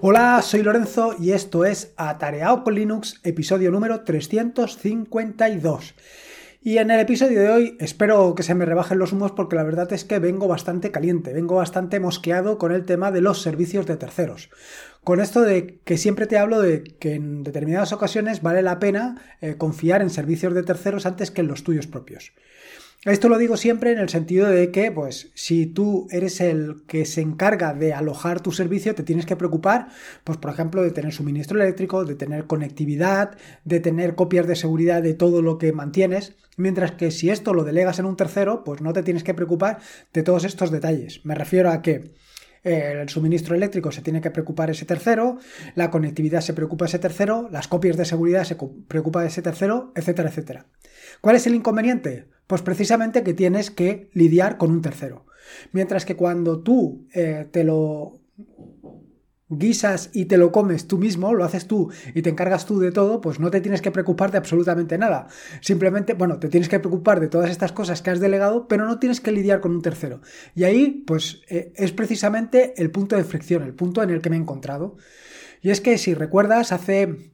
Hola, soy Lorenzo y esto es Atareado con Linux, episodio número 352. Y en el episodio de hoy espero que se me rebajen los humos porque la verdad es que vengo bastante caliente, vengo bastante mosqueado con el tema de los servicios de terceros. Con esto de que siempre te hablo de que en determinadas ocasiones vale la pena eh, confiar en servicios de terceros antes que en los tuyos propios. Esto lo digo siempre en el sentido de que, pues, si tú eres el que se encarga de alojar tu servicio, te tienes que preocupar, pues, por ejemplo, de tener suministro eléctrico, de tener conectividad, de tener copias de seguridad de todo lo que mantienes, mientras que si esto lo delegas en un tercero, pues no te tienes que preocupar de todos estos detalles. Me refiero a que eh, el suministro eléctrico se tiene que preocupar ese tercero, la conectividad se preocupa ese tercero, las copias de seguridad se preocupa ese tercero, etcétera, etcétera. ¿Cuál es el inconveniente? Pues precisamente que tienes que lidiar con un tercero. Mientras que cuando tú eh, te lo guisas y te lo comes tú mismo, lo haces tú y te encargas tú de todo, pues no te tienes que preocupar de absolutamente nada. Simplemente, bueno, te tienes que preocupar de todas estas cosas que has delegado, pero no tienes que lidiar con un tercero. Y ahí, pues, eh, es precisamente el punto de fricción, el punto en el que me he encontrado. Y es que si recuerdas, hace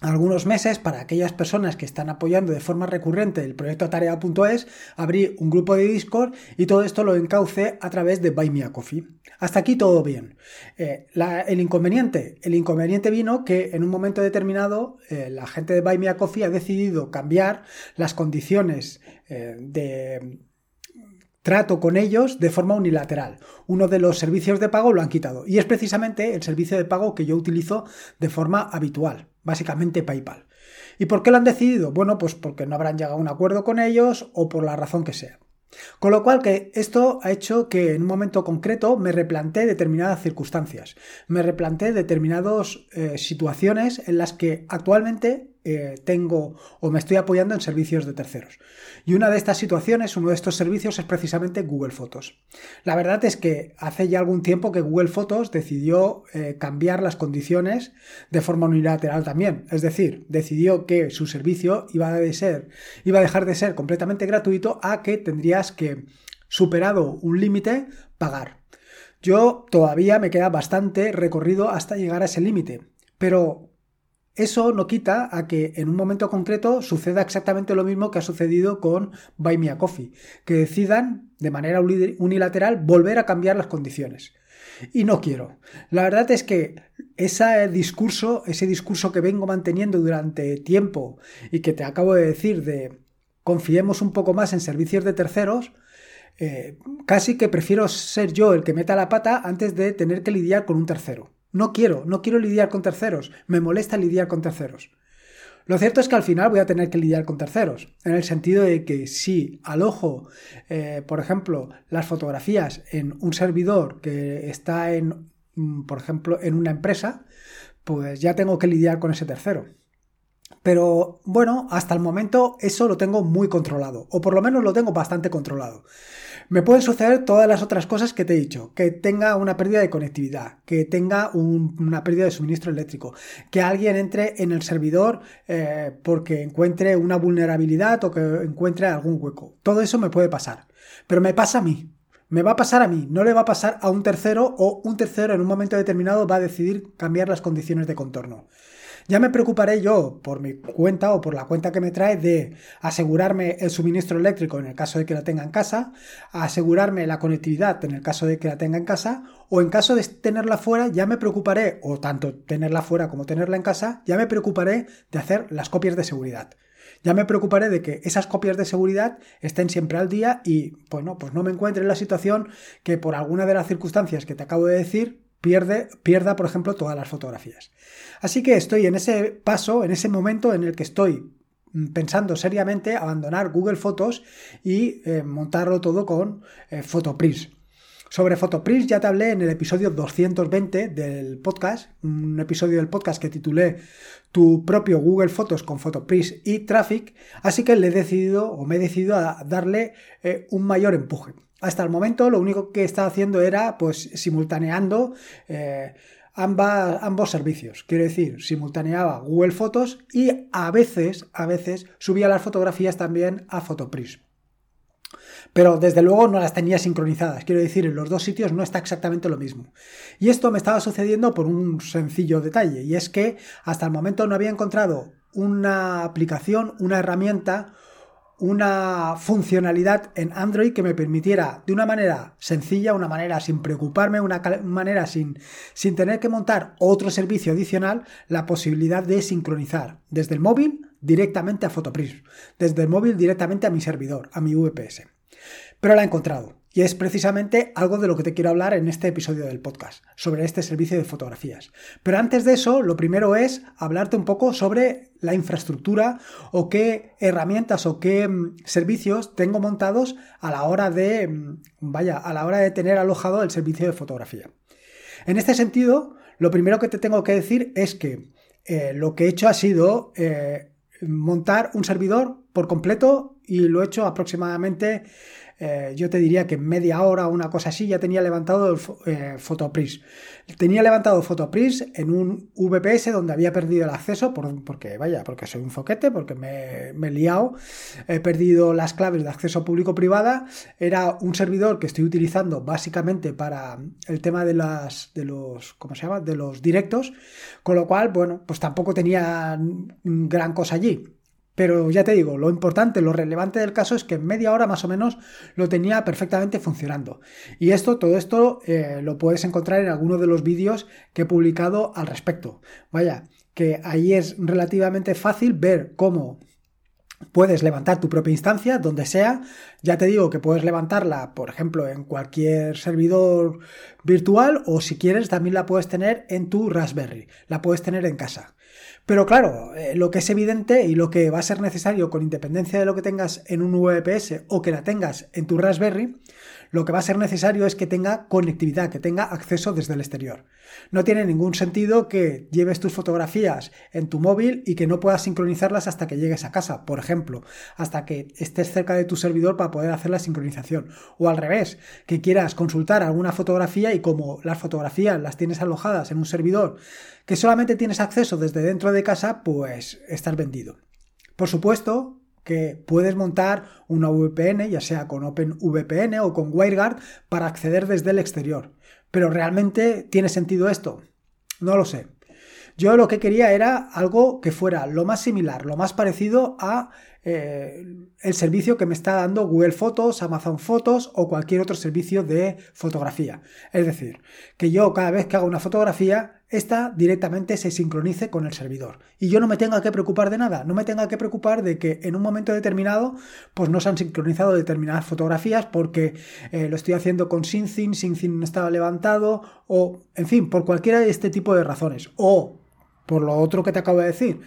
algunos meses, para aquellas personas que están apoyando de forma recurrente el proyecto tarea.es, abrí un grupo de Discord y todo esto lo encauce a través de Buy Me a Coffee. Hasta aquí todo bien. Eh, el inconveniente, el inconveniente vino que en un momento determinado eh, la gente de Buy Me a Coffee ha decidido cambiar las condiciones eh, de trato con ellos de forma unilateral. Uno de los servicios de pago lo han quitado y es precisamente el servicio de pago que yo utilizo de forma habitual, básicamente PayPal. ¿Y por qué lo han decidido? Bueno, pues porque no habrán llegado a un acuerdo con ellos o por la razón que sea. Con lo cual que esto ha hecho que en un momento concreto me replanteé determinadas circunstancias, me replanteé determinadas eh, situaciones en las que actualmente eh, tengo o me estoy apoyando en servicios de terceros. Y una de estas situaciones, uno de estos servicios es precisamente Google Fotos. La verdad es que hace ya algún tiempo que Google Fotos decidió eh, cambiar las condiciones de forma unilateral también. Es decir, decidió que su servicio iba a, ser, iba a dejar de ser completamente gratuito a que tendrías que, superado un límite, pagar. Yo todavía me queda bastante recorrido hasta llegar a ese límite. Pero eso no quita a que en un momento concreto suceda exactamente lo mismo que ha sucedido con Buy Me a Coffee, que decidan de manera unilateral volver a cambiar las condiciones. Y no quiero. La verdad es que ese discurso, ese discurso que vengo manteniendo durante tiempo y que te acabo de decir de confiemos un poco más en servicios de terceros, eh, casi que prefiero ser yo el que meta la pata antes de tener que lidiar con un tercero. No quiero, no quiero lidiar con terceros, me molesta lidiar con terceros. Lo cierto es que al final voy a tener que lidiar con terceros, en el sentido de que si alojo, eh, por ejemplo, las fotografías en un servidor que está en, mm, por ejemplo, en una empresa, pues ya tengo que lidiar con ese tercero. Pero bueno, hasta el momento eso lo tengo muy controlado, o por lo menos lo tengo bastante controlado. Me pueden suceder todas las otras cosas que te he dicho, que tenga una pérdida de conectividad, que tenga una pérdida de suministro eléctrico, que alguien entre en el servidor eh, porque encuentre una vulnerabilidad o que encuentre algún hueco. Todo eso me puede pasar, pero me pasa a mí. Me va a pasar a mí, no le va a pasar a un tercero o un tercero en un momento determinado va a decidir cambiar las condiciones de contorno. Ya me preocuparé yo por mi cuenta o por la cuenta que me trae de asegurarme el suministro eléctrico en el caso de que la tenga en casa, asegurarme la conectividad en el caso de que la tenga en casa, o en caso de tenerla fuera, ya me preocuparé, o tanto tenerla fuera como tenerla en casa, ya me preocuparé de hacer las copias de seguridad. Ya me preocuparé de que esas copias de seguridad estén siempre al día y, bueno, pues no me encuentre en la situación que por alguna de las circunstancias que te acabo de decir, pierde, pierda, por ejemplo, todas las fotografías. Así que estoy en ese paso, en ese momento en el que estoy mm, pensando seriamente abandonar Google Fotos y eh, montarlo todo con eh. Sobre Photopris ya te hablé en el episodio 220 del podcast, un episodio del podcast que titulé Tu propio Google Fotos con Photopris y Traffic, así que le he decidido o me he decidido a darle eh, un mayor empuje. Hasta el momento lo único que estaba haciendo era pues simultaneando ambos servicios. Quiero decir, simultaneaba Google Fotos y a veces, a veces subía las fotografías también a Photopris. pero desde luego no las tenía sincronizadas. Quiero decir, en los dos sitios no está exactamente lo mismo. Y esto me estaba sucediendo por un sencillo detalle, y es que hasta el momento no había encontrado una aplicación, una herramienta, una funcionalidad en Android que me permitiera de una manera sencilla, una manera sin preocuparme, una manera sin, sin tener que montar otro servicio adicional, la posibilidad de sincronizar desde el móvil directamente a Photoprism, desde el móvil directamente a mi servidor, a mi VPS. Pero la he encontrado. Y es precisamente algo de lo que te quiero hablar en este episodio del podcast, sobre este servicio de fotografías. Pero antes de eso, lo primero es hablarte un poco sobre la infraestructura o qué herramientas o qué mm, servicios tengo montados a la hora de, mm, vaya, a la hora de tener alojado el servicio de fotografía. En este sentido, lo primero que te tengo que decir es que eh, lo que he hecho ha sido eh, montar un servidor por completo y lo he hecho aproximadamente eh, yo te diría que en media hora o una cosa así ya tenía levantado el eh. Tenía levantado Photopris en un VPS donde había perdido el acceso, porque vaya, porque soy un foquete, porque me, me, he liado, he perdido las claves de acceso público-privada. Era un servidor que estoy utilizando básicamente para el tema de las de los ¿cómo se llama? de los directos, con lo cual, bueno, pues tampoco tenía gran cosa allí. Pero ya te digo, lo importante, lo relevante del caso es que en media hora más o menos lo tenía perfectamente funcionando. Y esto, todo esto eh, lo puedes encontrar en alguno de los vídeos que he publicado al respecto. Vaya, que ahí es relativamente fácil ver cómo Puedes levantar tu propia instancia donde sea. Ya te digo que puedes levantarla, por ejemplo, en cualquier servidor virtual o si quieres también la puedes tener en tu Raspberry. La puedes tener en casa. Pero claro, eh, lo que es evidente y lo que va a ser necesario con independencia de lo que tengas en un VPS o que la tengas en tu Raspberry, lo que va a ser necesario es que tenga conectividad, que tenga acceso desde el exterior. No tiene ningún sentido que lleves tus fotografías en tu móvil y que no puedas sincronizarlas hasta que llegues a casa, por ejemplo, hasta que estés cerca de tu servidor para poder hacer la sincronización. O al revés, que quieras consultar alguna fotografía y como las fotografías las tienes alojadas en un servidor que solamente tienes acceso desde dentro de casa, pues estás vendido. Por supuesto que puedes montar una VPN, ya sea con OpenVPN o con WireGuard, para acceder desde el exterior. Pero ¿realmente tiene sentido esto? No lo sé. Yo lo que quería era algo que fuera lo más similar, lo más parecido a eh, el servicio que me está dando Google Fotos, Amazon Fotos o cualquier otro servicio de fotografía. Es decir, que yo cada vez que hago una fotografía, esta directamente se sincronice con el servidor. Y yo no me tenga que preocupar de nada, no me tenga que preocupar de que en un momento determinado pues no se han sincronizado determinadas fotografías porque eh, lo estoy haciendo con SyncIn, SyncIn no estaba levantado o, en fin, por cualquiera de este tipo de razones. O por lo otro que te acabo de decir,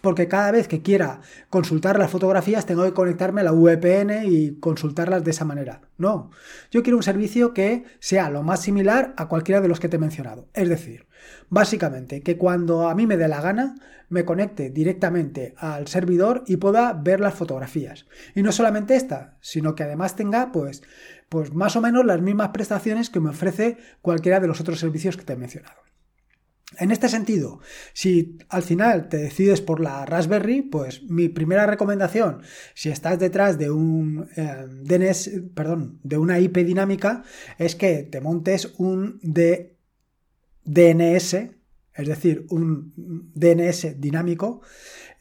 porque cada vez que quiera consultar las fotografías tengo que conectarme a la VPN y consultarlas de esa manera. No, yo quiero un servicio que sea lo más similar a cualquiera de los que te he mencionado. Es decir, básicamente que cuando a mí me dé la gana me conecte directamente al servidor y pueda ver las fotografías. Y no solamente esta, sino que además tenga pues, pues más o menos las mismas prestaciones que me ofrece cualquiera de los otros servicios que te he mencionado. En este sentido, si al final te decides por la Raspberry, pues mi primera recomendación, si estás detrás de un eh, DNS, perdón, de una IP dinámica, es que te montes un DNS, es decir, un DNS dinámico,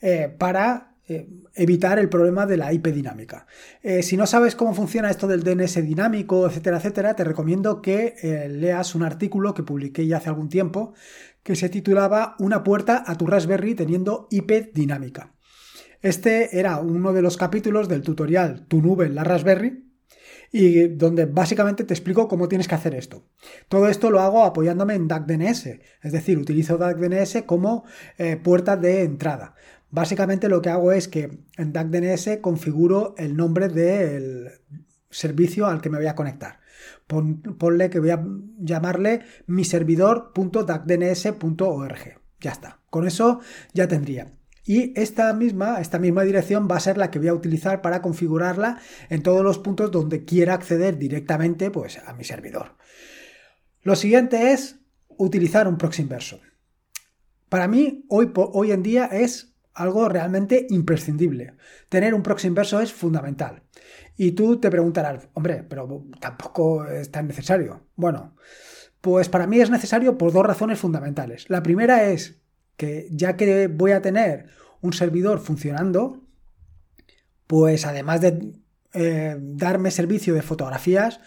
eh, para eh, evitar el problema de la IP dinámica. si no sabes cómo funciona esto del DNS dinámico, etcétera, etcétera, te recomiendo que leas un artículo que publiqué ya hace algún tiempo que se titulaba Una puerta a tu Raspberry teniendo IP dinámica. Este era uno de los capítulos del tutorial Tu nube en la Raspberry y donde básicamente te explico cómo tienes que hacer esto. Todo esto lo hago apoyándome en DuckDNS, es decir, utilizo DuckDNS como eh, puerta de entrada. Básicamente lo que hago es que en DuckDNS configuro el nombre del servicio al que me voy a conectar ponle que voy a llamarle mi servidor.dacdns.org. Ya está. Con eso ya tendría. Y esta misma, esta misma dirección va a ser la que voy a utilizar para configurarla en todos los puntos donde quiera acceder directamente pues, a mi servidor. Lo siguiente es utilizar un proxy inverso. Para mí, hoy, hoy en día es algo realmente imprescindible. Tener un proxy inverso es fundamental. Y tú te preguntarás, hombre, pero tampoco es tan necesario. Bueno, pues para mí es necesario por dos razones fundamentales. La primera es que ya que voy a tener un servidor funcionando, pues además de eh, darme servicio de fotografías,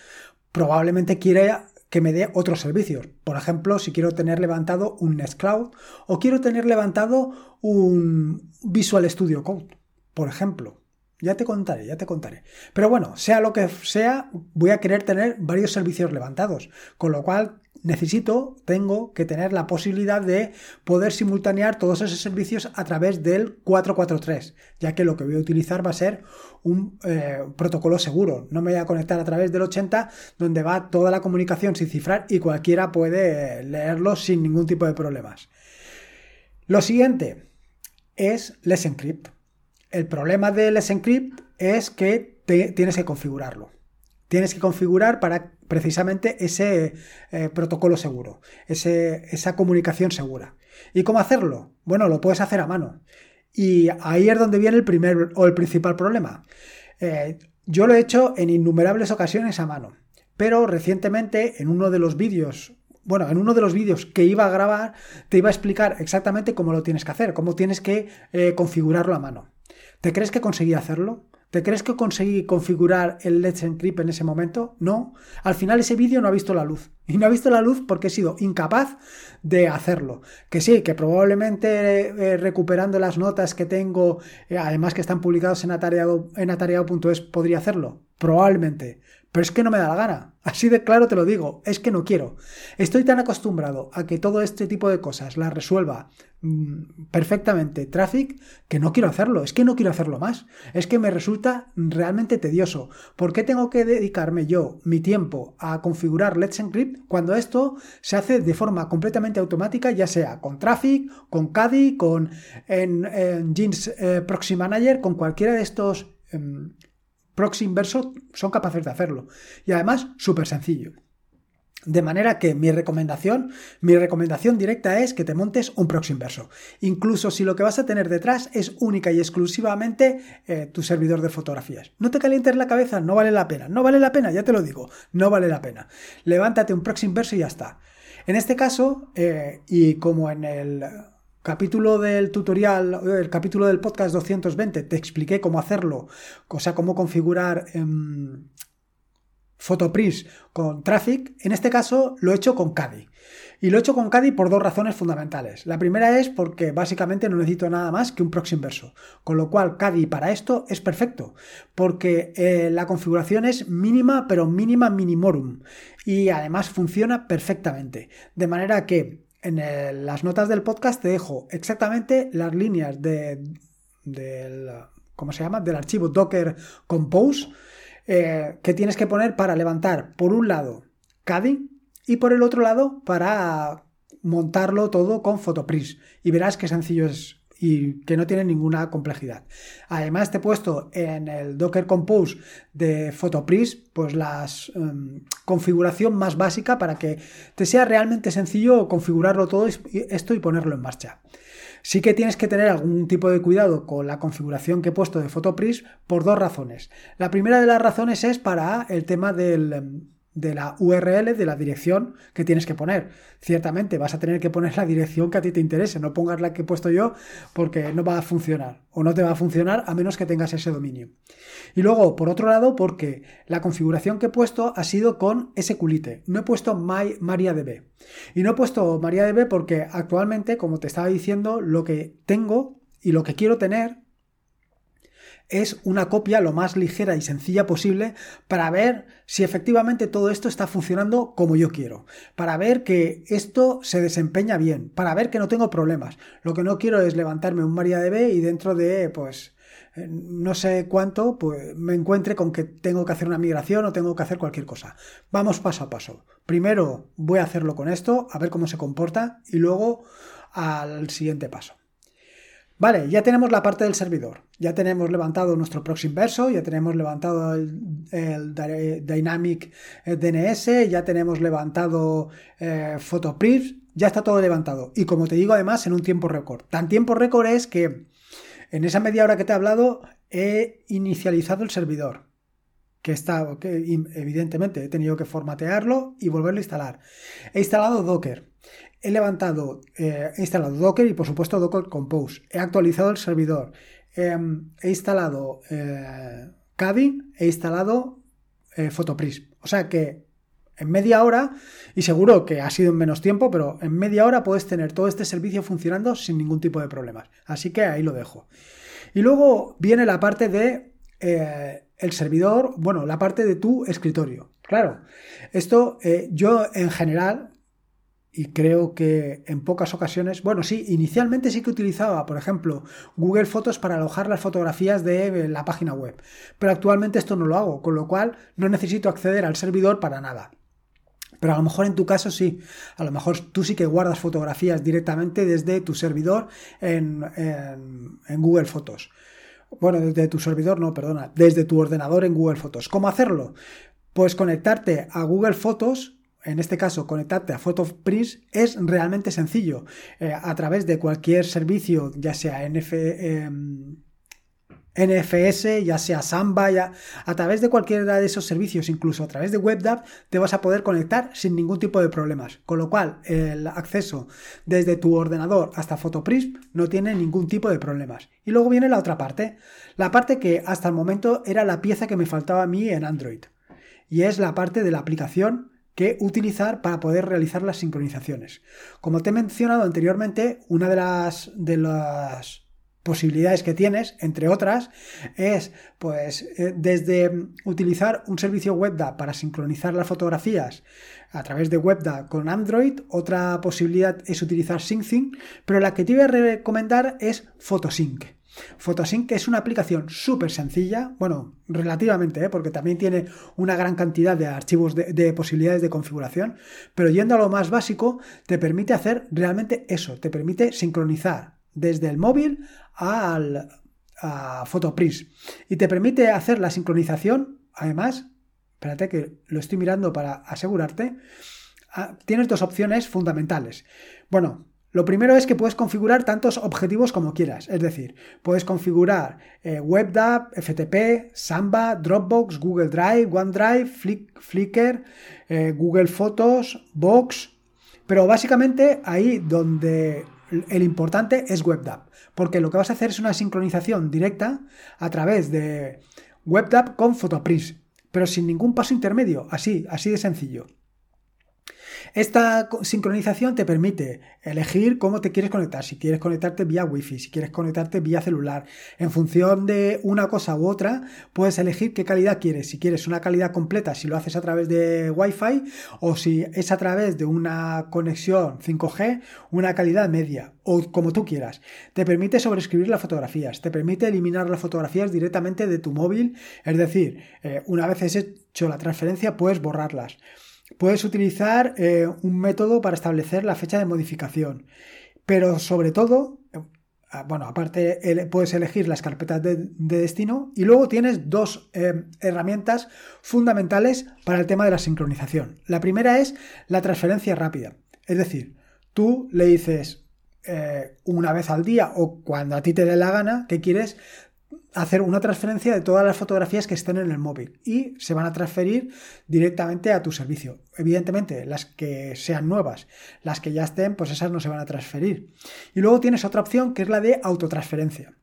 probablemente quiera que me dé otros servicios. Por ejemplo, si quiero tener levantado un Nextcloud o quiero tener levantado un Visual Studio Code, por ejemplo. Ya te contaré, ya te contaré. Pero bueno, sea lo que sea, voy a querer tener varios servicios levantados, con lo cual necesito, tengo que tener la posibilidad de poder simultanear todos esos servicios a través del 443, ya que lo que voy a utilizar va a ser un eh, protocolo seguro. No me voy a conectar a través del 80, donde va toda la comunicación sin cifrar y cualquiera puede leerlo sin ningún tipo de problemas. Lo siguiente es Let's Encrypt. El problema de Let's Encrypt es que tienes que configurarlo. Tienes que configurar para precisamente ese eh, protocolo seguro, esa comunicación segura. ¿Y cómo hacerlo? Bueno, lo puedes hacer a mano. Y ahí es donde viene el primer o el principal problema. Eh, yo lo he hecho en innumerables ocasiones a mano, pero recientemente en uno de los vídeos, bueno, en uno de los vídeos que iba a grabar, te iba a explicar exactamente cómo lo tienes que hacer, cómo tienes que eh, configurarlo a mano. ¿Te crees que conseguí hacerlo? ¿Te crees que conseguí configurar el Let's Encrypt en ese momento? No. Al final ese vídeo no ha visto la luz. Y no ha visto la luz porque he sido incapaz de hacerlo. Que sí, que probablemente eh, recuperando las notas que tengo, eh, además que están publicadas en atareado.es, podría hacerlo. Probablemente. Pero es que no me da la gana. Así de claro te lo digo. Es que no quiero. Estoy tan acostumbrado a que todo este tipo de cosas las resuelva mm, perfectamente Traffic que no quiero hacerlo. Es que no quiero hacerlo más. Es que me resulta realmente tedioso. ¿Por qué tengo que dedicarme yo mi tiempo a configurar Let's Encrypt cuando esto se hace de forma completamente automática, ya sea con Traffic, con Caddy, con en, Jeans eh, Proxy Manager, con cualquiera de estos em, proxy inverso son capaces de hacerlo. Y además, súper sencillo. De manera que mi recomendación, mi recomendación directa es que te montes un proxy inverso. Incluso si lo que vas a tener detrás es única y exclusivamente eh, tu servidor de fotografías. No te calientes la cabeza, no vale la pena. No vale la pena, ya te lo digo, no vale la pena. Levántate un proxy inverso y ya está. En este caso, eh, y como en el capítulo del tutorial, el capítulo del podcast 220, te expliqué cómo hacerlo, o sea, cómo configurar eh, con Traffic. En este caso lo he hecho con Caddy. Y lo he hecho con Caddy por dos razones fundamentales. La primera es porque básicamente no necesito nada más que un proxy inverso. Con lo cual Caddy para esto es perfecto. Porque eh, la configuración es mínima, pero mínima minimorum. Y además funciona perfectamente. De manera que en las notas del podcast te dejo exactamente las líneas de, del, ¿cómo se llama? del archivo Docker Compose eh, que tienes que poner para levantar por un lado Caddy y por el otro lado para montarlo todo con Photopris y verás qué sencillo es y que no tiene ninguna complejidad. Además te he puesto en el Docker Compose de Photopris pues la em, configuración más básica para que te sea realmente sencillo configurarlo todo esto y ponerlo en marcha. Sí que tienes que tener algún tipo de cuidado con la configuración que he puesto de Photopris por dos razones. La primera de las razones es para el tema del em, de la URL, de la dirección que tienes que poner. Ciertamente vas a tener que poner la dirección que a ti te interese, no pongas la que he puesto yo porque no va a funcionar o no te va a funcionar a menos que tengas ese dominio. Y luego, por otro lado, porque la configuración que he puesto ha sido con SQLite, no he puesto My MariaDB. Y no he puesto MariaDB porque actualmente, como te estaba diciendo, lo que tengo y lo que quiero tener es una copia lo más ligera y sencilla posible para ver si efectivamente todo esto está funcionando como yo quiero, para ver que esto se desempeña bien, para ver que no tengo problemas. Lo que no quiero es levantarme un MariaDB y dentro de, pues, eh, no sé cuánto, pues me encuentre con que tengo que hacer una migración o tengo que hacer cualquier cosa. Vamos paso a paso. Primero voy a hacerlo con esto, a ver cómo se comporta y luego al siguiente paso. Vale, ya tenemos la parte del servidor, ya tenemos levantado nuestro proxy inverso, ya tenemos levantado el, Dynamic eh, DNS, ya tenemos levantado eh, ya está todo levantado. Y como te digo, además, en un tiempo récord. Tan tiempo récord es que en esa media hora que te he hablado, he inicializado el servidor. que está, que evidentemente he tenido que formatearlo y volverlo a instalar. He instalado Docker. He levantado, eh, he instalado Docker y por supuesto Docker Compose. He actualizado el servidor. Em, he instalado eh, he instalado eh, Photoprism. O sea que en media hora, y seguro que ha sido en menos tiempo, pero en media hora puedes tener todo este servicio funcionando sin ningún tipo de problemas. Así que ahí lo dejo. Y luego viene la parte de eh, el servidor, bueno, la parte de tu escritorio. Claro, esto yo en general, y creo que en pocas ocasiones, bueno, sí, inicialmente sí que utilizaba, por ejemplo, Google Fotos para alojar las fotografías de la página web, pero actualmente esto no lo hago, con lo cual no necesito acceder al servidor para nada. Pero a lo mejor en tu caso sí. A lo mejor tú sí que guardas fotografías directamente desde tu servidor en, Google Fotos. Bueno, desde tu servidor, no, perdona, desde tu ordenador en Google Fotos. ¿Cómo hacerlo? Pues conectarte a Google Fotos, en este caso conectarte a PhotoPrint, es realmente sencillo. Eh, a través de cualquier servicio, ya sea NF, em, NFS, ya sea Samba, ya, a través de cualquiera de esos servicios, incluso a través de WebDAV, te vas a poder conectar sin ningún tipo de problemas. Con lo cual, el acceso desde tu ordenador hasta Photoprism no tiene ningún tipo de problemas. Y luego viene la otra parte, la parte que hasta el momento era la pieza que me faltaba a mí en Android. Y es la parte de la aplicación que utilizar para poder realizar las sincronizaciones. Como te he mencionado anteriormente, una de las, de las posibilidades que tienes, entre otras, es pues eh, desde utilizar un servicio WebDAV para sincronizar las fotografías a través de WebDAV con Android, otra posibilidad es utilizar SyncSync, pero la que te voy a recomendar es Photosync. Photosync es una aplicación súper sencilla, bueno, relativamente, ¿eh? porque también tiene una gran cantidad de archivos de, posibilidades de configuración, pero yendo a lo más básico, te permite hacer realmente eso, te permite sincronizar desde el móvil al, a Photopris y te permite hacer la sincronización, además, espérate que lo estoy mirando para asegurarte, ah, tienes dos opciones fundamentales. Bueno, lo primero es que puedes configurar tantos objetivos como quieras, es decir, puedes configurar eh, WebDAV, FTP, Samba, Dropbox, Google Drive, OneDrive, Flickr, eh, Google Fotos, Box, pero básicamente ahí donde el importante es WebDAV, porque lo que vas a hacer es una sincronización directa a través de WebDAV con Photopris, pero sin ningún paso intermedio, así, así de sencillo. Esta sincronización te permite elegir cómo te quieres conectar, si quieres conectarte vía Wi-Fi, si quieres conectarte vía celular. En función de una cosa u otra, puedes elegir qué calidad quieres. Si quieres una calidad completa, si lo haces a través de Wi-Fi o si es a través de una conexión 5G, una calidad media o como tú quieras. Te permite sobreescribir las fotografías, te permite eliminar las fotografías directamente de tu móvil, es decir, eh, una vez hecho la transferencia puedes borrarlas. Puedes utilizar eh, un método para establecer la fecha de modificación, pero sobre todo, eh, ah, bueno, aparte puedes elegir las carpetas de, destino y luego tienes dos eh, herramientas fundamentales para el tema de la sincronización. La primera es la transferencia rápida, es decir, tú le dices una vez al día o cuando a ti te dé la gana que quieres hacer una transferencia de todas las fotografías que estén en el móvil y se van a transferir directamente a tu servicio. Evidentemente, las que sean nuevas, las que ya estén, pues esas no se van a transferir. Y luego tienes otra opción que es la de autotransferencia.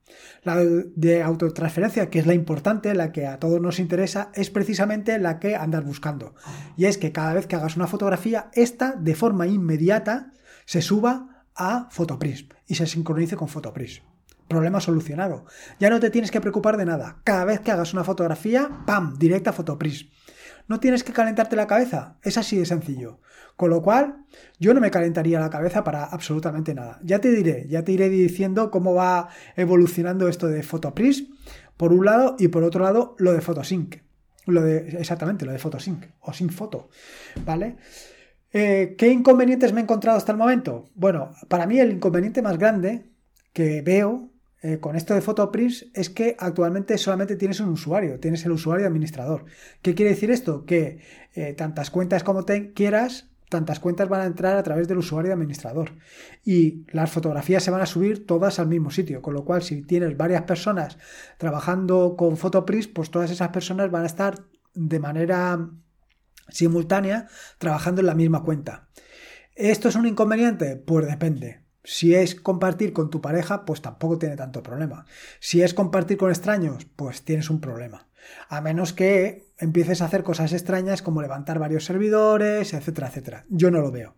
La de autotransferencia, que es la importante, la que a todos nos interesa, es precisamente la que andas buscando. Y es que cada vez que hagas una fotografía, esta de forma inmediata se suba a Photoprism y se sincronice con Photoprism. Problema solucionado. Ya no te tienes que preocupar de nada. Cada vez que hagas una fotografía, ¡pam! Directa a Photopris. No tienes que calentarte la cabeza. Es así de sencillo. Con lo cual, yo no me calentaría la cabeza para absolutamente nada. Ya te diré, ya te iré diciendo cómo va evolucionando esto de Photopris, por un lado, y por otro lado, lo de Photosync. Lo de, exactamente, lo de Photosync o Sync Photo. ¿Vale? Eh, ¿Qué inconvenientes me he encontrado hasta el momento? Bueno, para mí el inconveniente más grande que veo eh, con esto de Photopris es que actualmente solamente tienes un usuario, tienes el usuario administrador. ¿Qué quiere decir esto? Que eh, tantas cuentas como te quieras, tantas cuentas van a entrar a través del usuario administrador. Y las fotografías se van a subir todas al mismo sitio, con lo cual si tienes varias personas trabajando con Photopris, pues todas esas personas van a estar de manera simultánea trabajando en la misma cuenta. ¿Esto es un inconveniente? Pues depende. Si es compartir con tu pareja, pues tampoco tiene tanto problema. Si es compartir con extraños, pues tienes un problema. A menos que empieces a hacer cosas extrañas como levantar varios servidores, etcétera, etcétera. Yo no lo veo.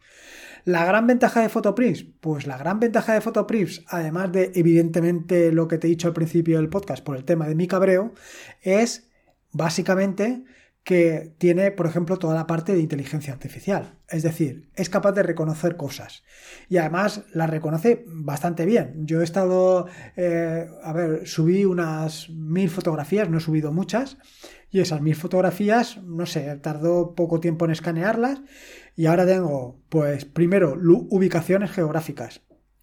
La gran ventaja de Photoprints, pues la gran ventaja de Photoprints, además de evidentemente lo que te he dicho al principio del podcast por el tema de mi cabreo, es básicamente que tiene, por ejemplo, toda la parte de inteligencia artificial. Es decir, es capaz de reconocer cosas. Y además la reconoce bastante bien. Yo he estado, eh, a ver, subí unas mil fotografías, no he subido muchas. Y esas mil fotografías, no sé, tardó poco tiempo en escanearlas. Y ahora tengo, pues, primero, ubicaciones geográficas.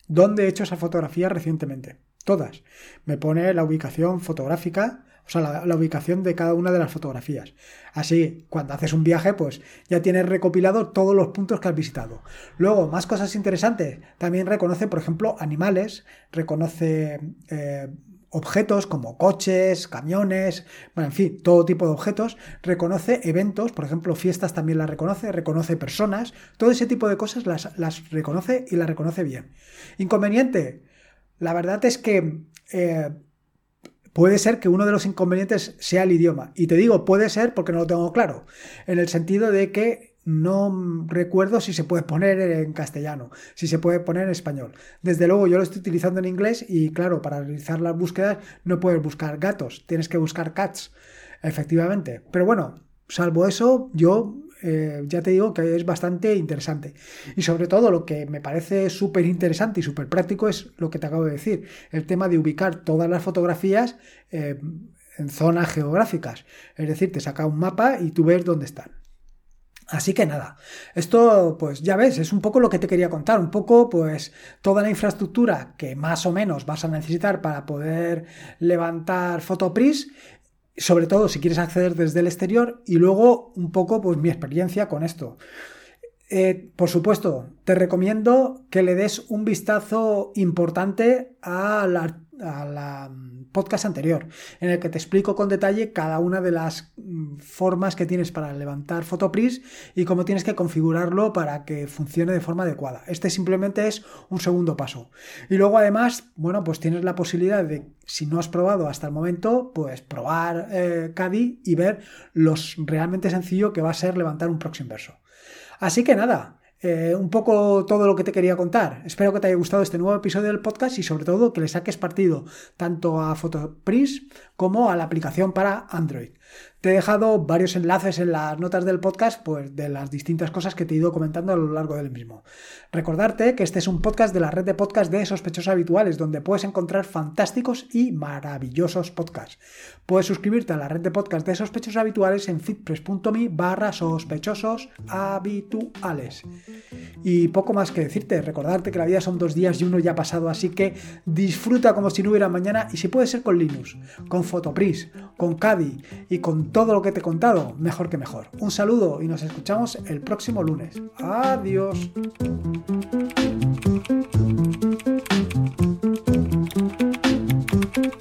¿Dónde he hecho esa fotografía recientemente? Todas. Me pone la ubicación fotográfica o sea, la, ubicación de cada una de las fotografías. Así, cuando haces un viaje, pues ya tienes recopilado todos los puntos que has visitado. Luego, más cosas interesantes. También reconoce, por ejemplo, animales, reconoce eh, objetos como coches, camiones, bueno, en fin, todo tipo de objetos, reconoce eventos, por ejemplo, fiestas también las reconoce, reconoce personas, todo ese tipo de cosas las, las reconoce y las reconoce bien. Inconveniente, la verdad es que eh, Puede ser que uno de los inconvenientes sea el idioma. Y te digo, puede ser porque no lo tengo claro. En el sentido de que no recuerdo si se puede poner en castellano, si se puede poner en español. Desde luego yo lo estoy utilizando en inglés y claro, para realizar las búsquedas no puedes buscar gatos, tienes que buscar cats, efectivamente. Pero bueno, salvo eso, yo eh, ya te digo que es bastante interesante. Y sobre todo lo que me parece súper interesante y súper práctico es lo que te acabo de decir, el tema de ubicar todas las fotografías eh, en zonas geográficas. Es decir, te saca un mapa y tú ves dónde están. Así que nada, esto pues ya ves, es un poco lo que te quería contar, un poco pues toda la infraestructura que más o menos vas a necesitar para poder levantar Photopris sobre todo si quieres acceder desde el exterior y luego un poco pues mi experiencia con esto. Eh, por supuesto, te recomiendo que le des un vistazo importante a la, a la mm, podcast anterior, en el que te explico con detalle cada una de las mm, formas que tienes para levantar Photopris y cómo tienes que configurarlo para que funcione de forma adecuada. Este simplemente es un segundo paso. Y luego además, bueno, pues tienes la posibilidad de, si no has probado hasta el momento, pues probar eh, y ver lo realmente sencillo que va a ser levantar un proxy inverso. Así que nada, eh, un poco todo lo que te quería contar. Espero que te haya gustado este nuevo episodio del podcast y sobre todo que le saques partido tanto a Photopris como a la aplicación para Android. Te he dejado varios enlaces en las notas del podcast, pues de las distintas cosas que te he ido comentando a lo largo del mismo. Recordarte que este es un podcast de la red de podcast de sospechosos habituales, donde puedes encontrar fantásticos y maravillosos podcasts. Puedes suscribirte a la red de podcast de sospechosos habituales en fitpress.me barra. Y poco más que decirte, recordarte que la vida son dos días y uno ya ha pasado, así que disfruta como si no hubiera mañana y si puede ser con Linux, con Photopris, con Cadi y con todo lo que te he contado, mejor que mejor. Un saludo y nos escuchamos el próximo lunes. Adiós.